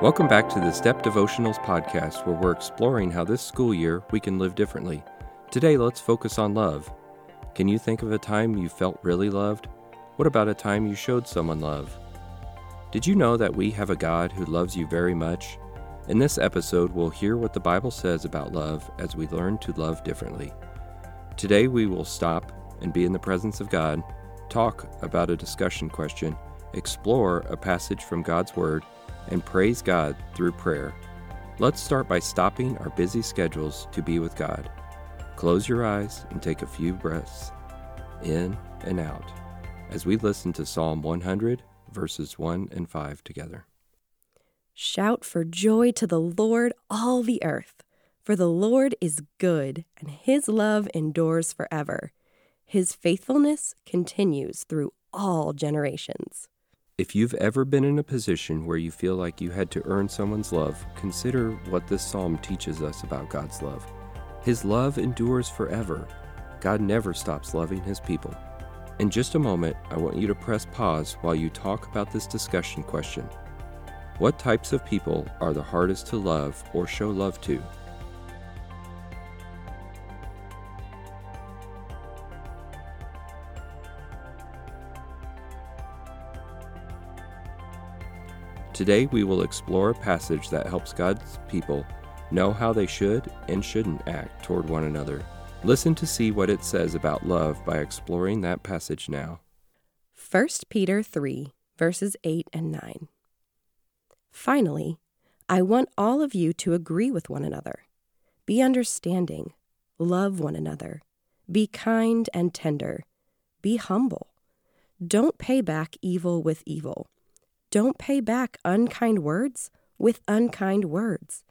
Welcome back to the Step Devotionals podcast, where we're exploring how this school year we can live differently. Today, let's focus on love. Can you think of a time you felt really loved? What about a time you showed someone love? Did you know that we have a God who loves you very much? In this episode, we'll hear what the Bible says about love as we learn to love differently. Today, we will stop and be in the presence of God, talk about a discussion question, explore a passage from God's Word, and praise God through prayer. Let's start by stopping our busy schedules to be with God. Close your eyes and take a few breaths in and out as we listen to Psalm 100, verses 1 and 5 together. Shout for joy to the Lord, all the earth, for the Lord is good, and his love endures forever. His faithfulness continues through all generations. If you've ever been in a position where you feel like you had to earn someone's love, consider what this psalm teaches us about God's love. His love endures forever. God never stops loving his people. In just a moment, I want you to press pause while you talk about this discussion question. What types of people are the hardest to love or show love to? Today, we will explore a passage that helps God's people know how they should and shouldn't act toward one another. Listen to see what it says about love by exploring that passage now. 1 Peter 3, verses 8 and 9. Finally, I want all of you to agree with one another. Be understanding, love one another, be kind and tender, be humble. Don't pay back evil with evil don't pay back unkind words with unkind words.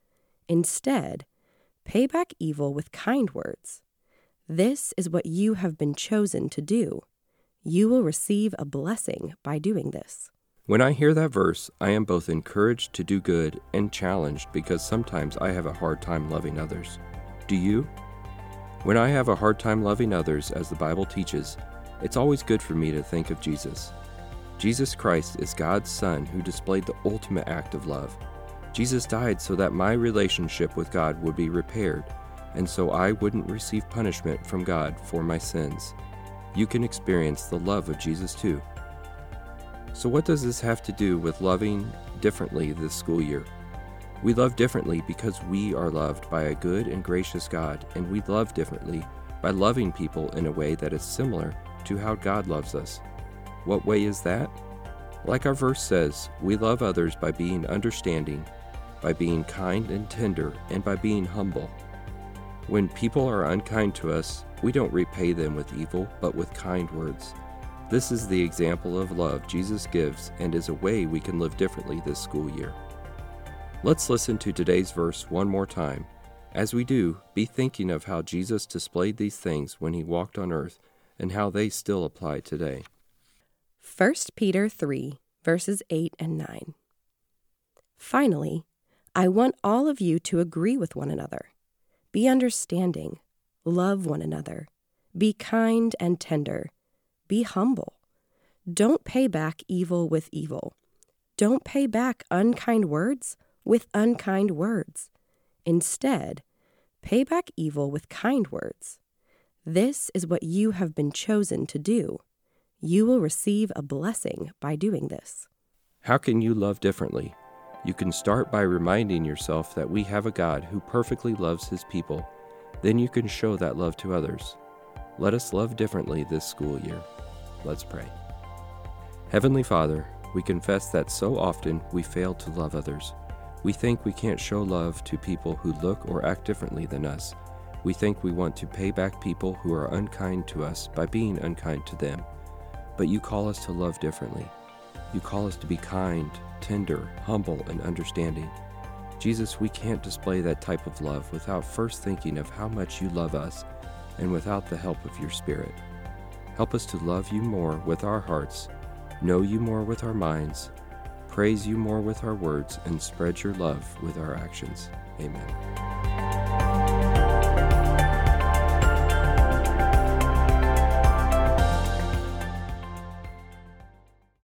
Instead, pay back evil with kind words. This is what you have been chosen to do. You will receive a blessing by doing this. When I hear that verse, I am both encouraged to do good and challenged because sometimes I have a hard time loving others. Do you? When I have a hard time loving others, as the Bible teaches, it's always good for me to think of Jesus. Jesus Christ is God's Son who displayed the ultimate act of love. Jesus died so that my relationship with God would be repaired, and so I wouldn't receive punishment from God for my sins. You can experience the love of Jesus too. So, what does this have to do with loving differently this school year? We love differently because we are loved by a good and gracious God, and we love differently by loving people in a way that is similar to how God loves us. What way is that? Like our verse says, we love others by being understanding, by being kind and tender, and by being humble. When people are unkind to us, we don't repay them with evil, but with kind words. This is the example of love Jesus gives and is a way we can live differently this school year. Let's listen to today's verse one more time. As we do, be thinking of how Jesus displayed these things when he walked on earth and how they still apply today. 1 Peter 3, verses 8 and 9. Finally, I want all of you to agree with one another. Be understanding, love one another, be kind and tender, be humble. Don't pay back evil with evil. Don't pay back unkind words with unkind words. Instead, pay back evil with kind words. This is what you have been chosen to do you will receive a blessing by doing this. How can you love differently? You can start by reminding yourself that we have a God who perfectly loves his people. Then you can show that love to others. Let us love differently this school year. Let's pray. Heavenly Father, we confess that so often we fail to love others. We think we can't show love to people who look or act differently than us. We think we want to pay back people who are unkind to us by being unkind to them. But you call us to love differently. You call us to be kind, tender, humble, and understanding. Jesus, we can't display that type of love without first thinking of how much you love us and without the help of your Spirit. Help us to love you more with our hearts, know you more with our minds, praise you more with our words, and spread your love with our actions. Amen.